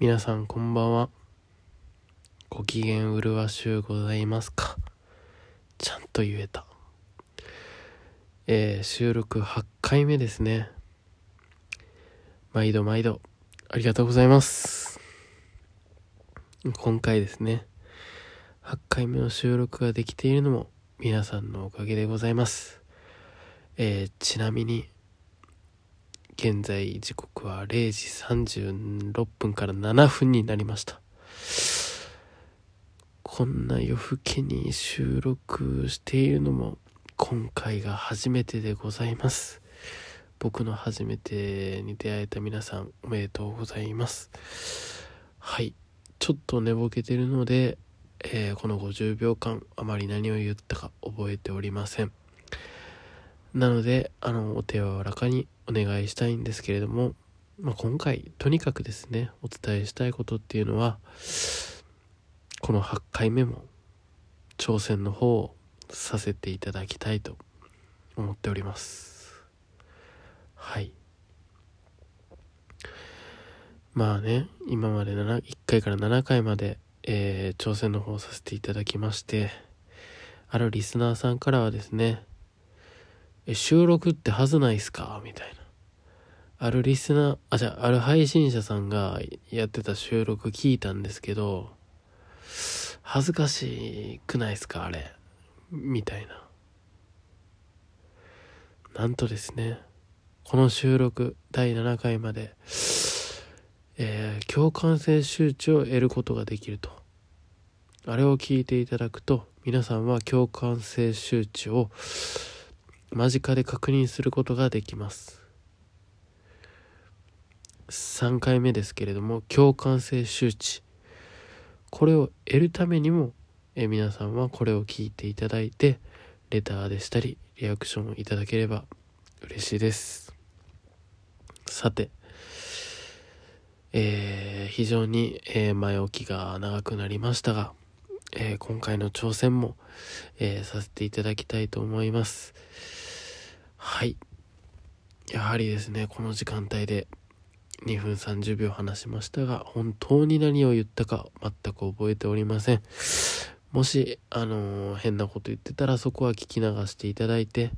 皆さんこんばんは。ご機嫌うるわしゅうございますか？ちゃんと言えた。えー、収録8回目ですね。毎度毎度、ありがとうございます。今回ですね、8回目の収録ができているのも皆さんのおかげでございます。えー、ちなみに、現在時刻は0時36分から7分になりました。こんな夜更けに収録しているのも今回が初めてでございます。僕の初めてに出会えた皆さんおめでとうございます。はい。ちょっと寝ぼけてるので、えー、この50秒間あまり何を言ったか覚えておりません。なので、あの、お手柔らかにお願いしたいんですけれども、まあ、今回とにかくですねお伝えしたいことっていうのはこの8回目も挑戦の方をさせていただきたいと思っております。はい。まあね今まで1回から7回まで、えー、挑戦の方をさせていただきましてあるリスナーさんからはですねえ収録ってはずないっすか？みたいな。あるリスナー、あ、じゃあ、ある配信者さんがやってた収録聞いたんですけど、恥ずかしくないっすか？あれ。みたいな。なんとですね、この収録第7回まで、えー、共感性周知を得ることができると。あれを聞いていただくと、皆さんは共感性周知を間近で確認することができます。3回目ですけれども共感性周知。これを得るためにもえ皆さんはこれを聞いていただいてレターでしたりリアクションをいただければ嬉しいです。さてえー、非常に、えー、前置きが長くなりましたが、えー、今回の挑戦も、えさせていただきたいと思います。はいやはりですねこの時間帯で2分30秒話しましたが、本当に何を言ったか全く覚えておりません。もし、あのー、変なこと言ってたらそこは聞き流していただいて、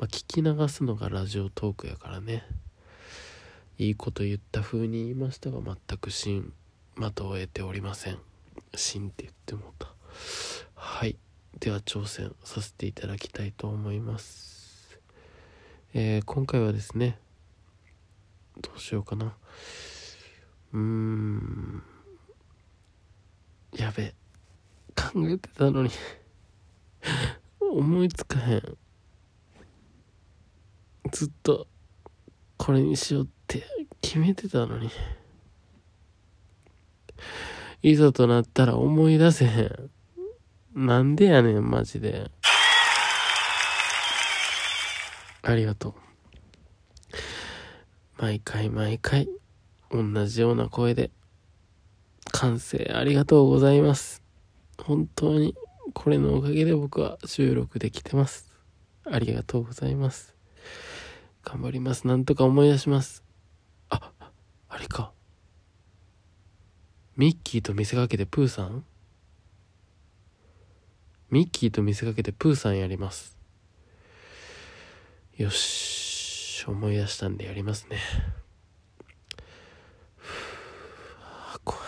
まあ、聞き流すのがラジオトークやからね。いいこと言った風に言いましたが、全く芯、的を得ておりません。芯って言ってもた。はい。では挑戦させていただきたいと思います。えー、今回はですね、どうしようかな。うーん。やべ。考えてたのに 思いつかへん。ずっと、これにしようって決めてたのに。いざとなったら思い出せへん。なんでやねん、マジで。ありがとう。毎回毎回、同じような声で、完成ありがとうございます。本当に、これのおかげで僕は収録できてます。ありがとうございます。頑張ります。なんとか思い出します。あ、あれか。ミッキーと見せかけてプーさん？ミッキーと見せかけてプーさんやります。よし。思い出したんでやりますね。怖い。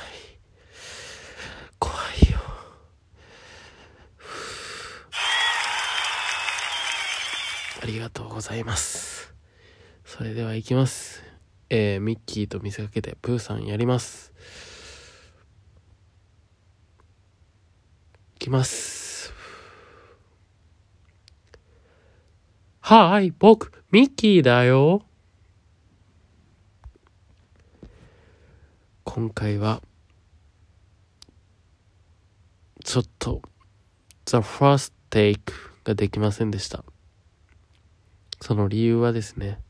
怖いよ。ありがとうございます。それでは行きます。えー、ミッキーと見せかけてプーさんやります。いきます。はい、僕、ミッキーだよ。今回は、ちょっと、The First Take ができませんでした。その理由はですね、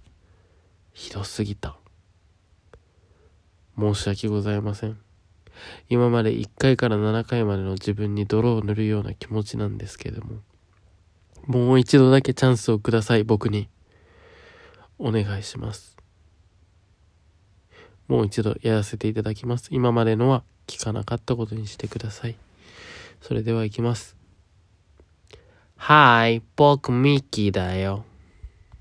ひどすぎた。申し訳ございません。今まで1回から7回までの自分に泥を塗るような気持ちなんですけれども、もう一度だけチャンスをください、僕に。お願いします。もう一度やらせていただきます。今までのは聞かなかったことにしてください。それでは行きます。はい、僕ミッキーだよ。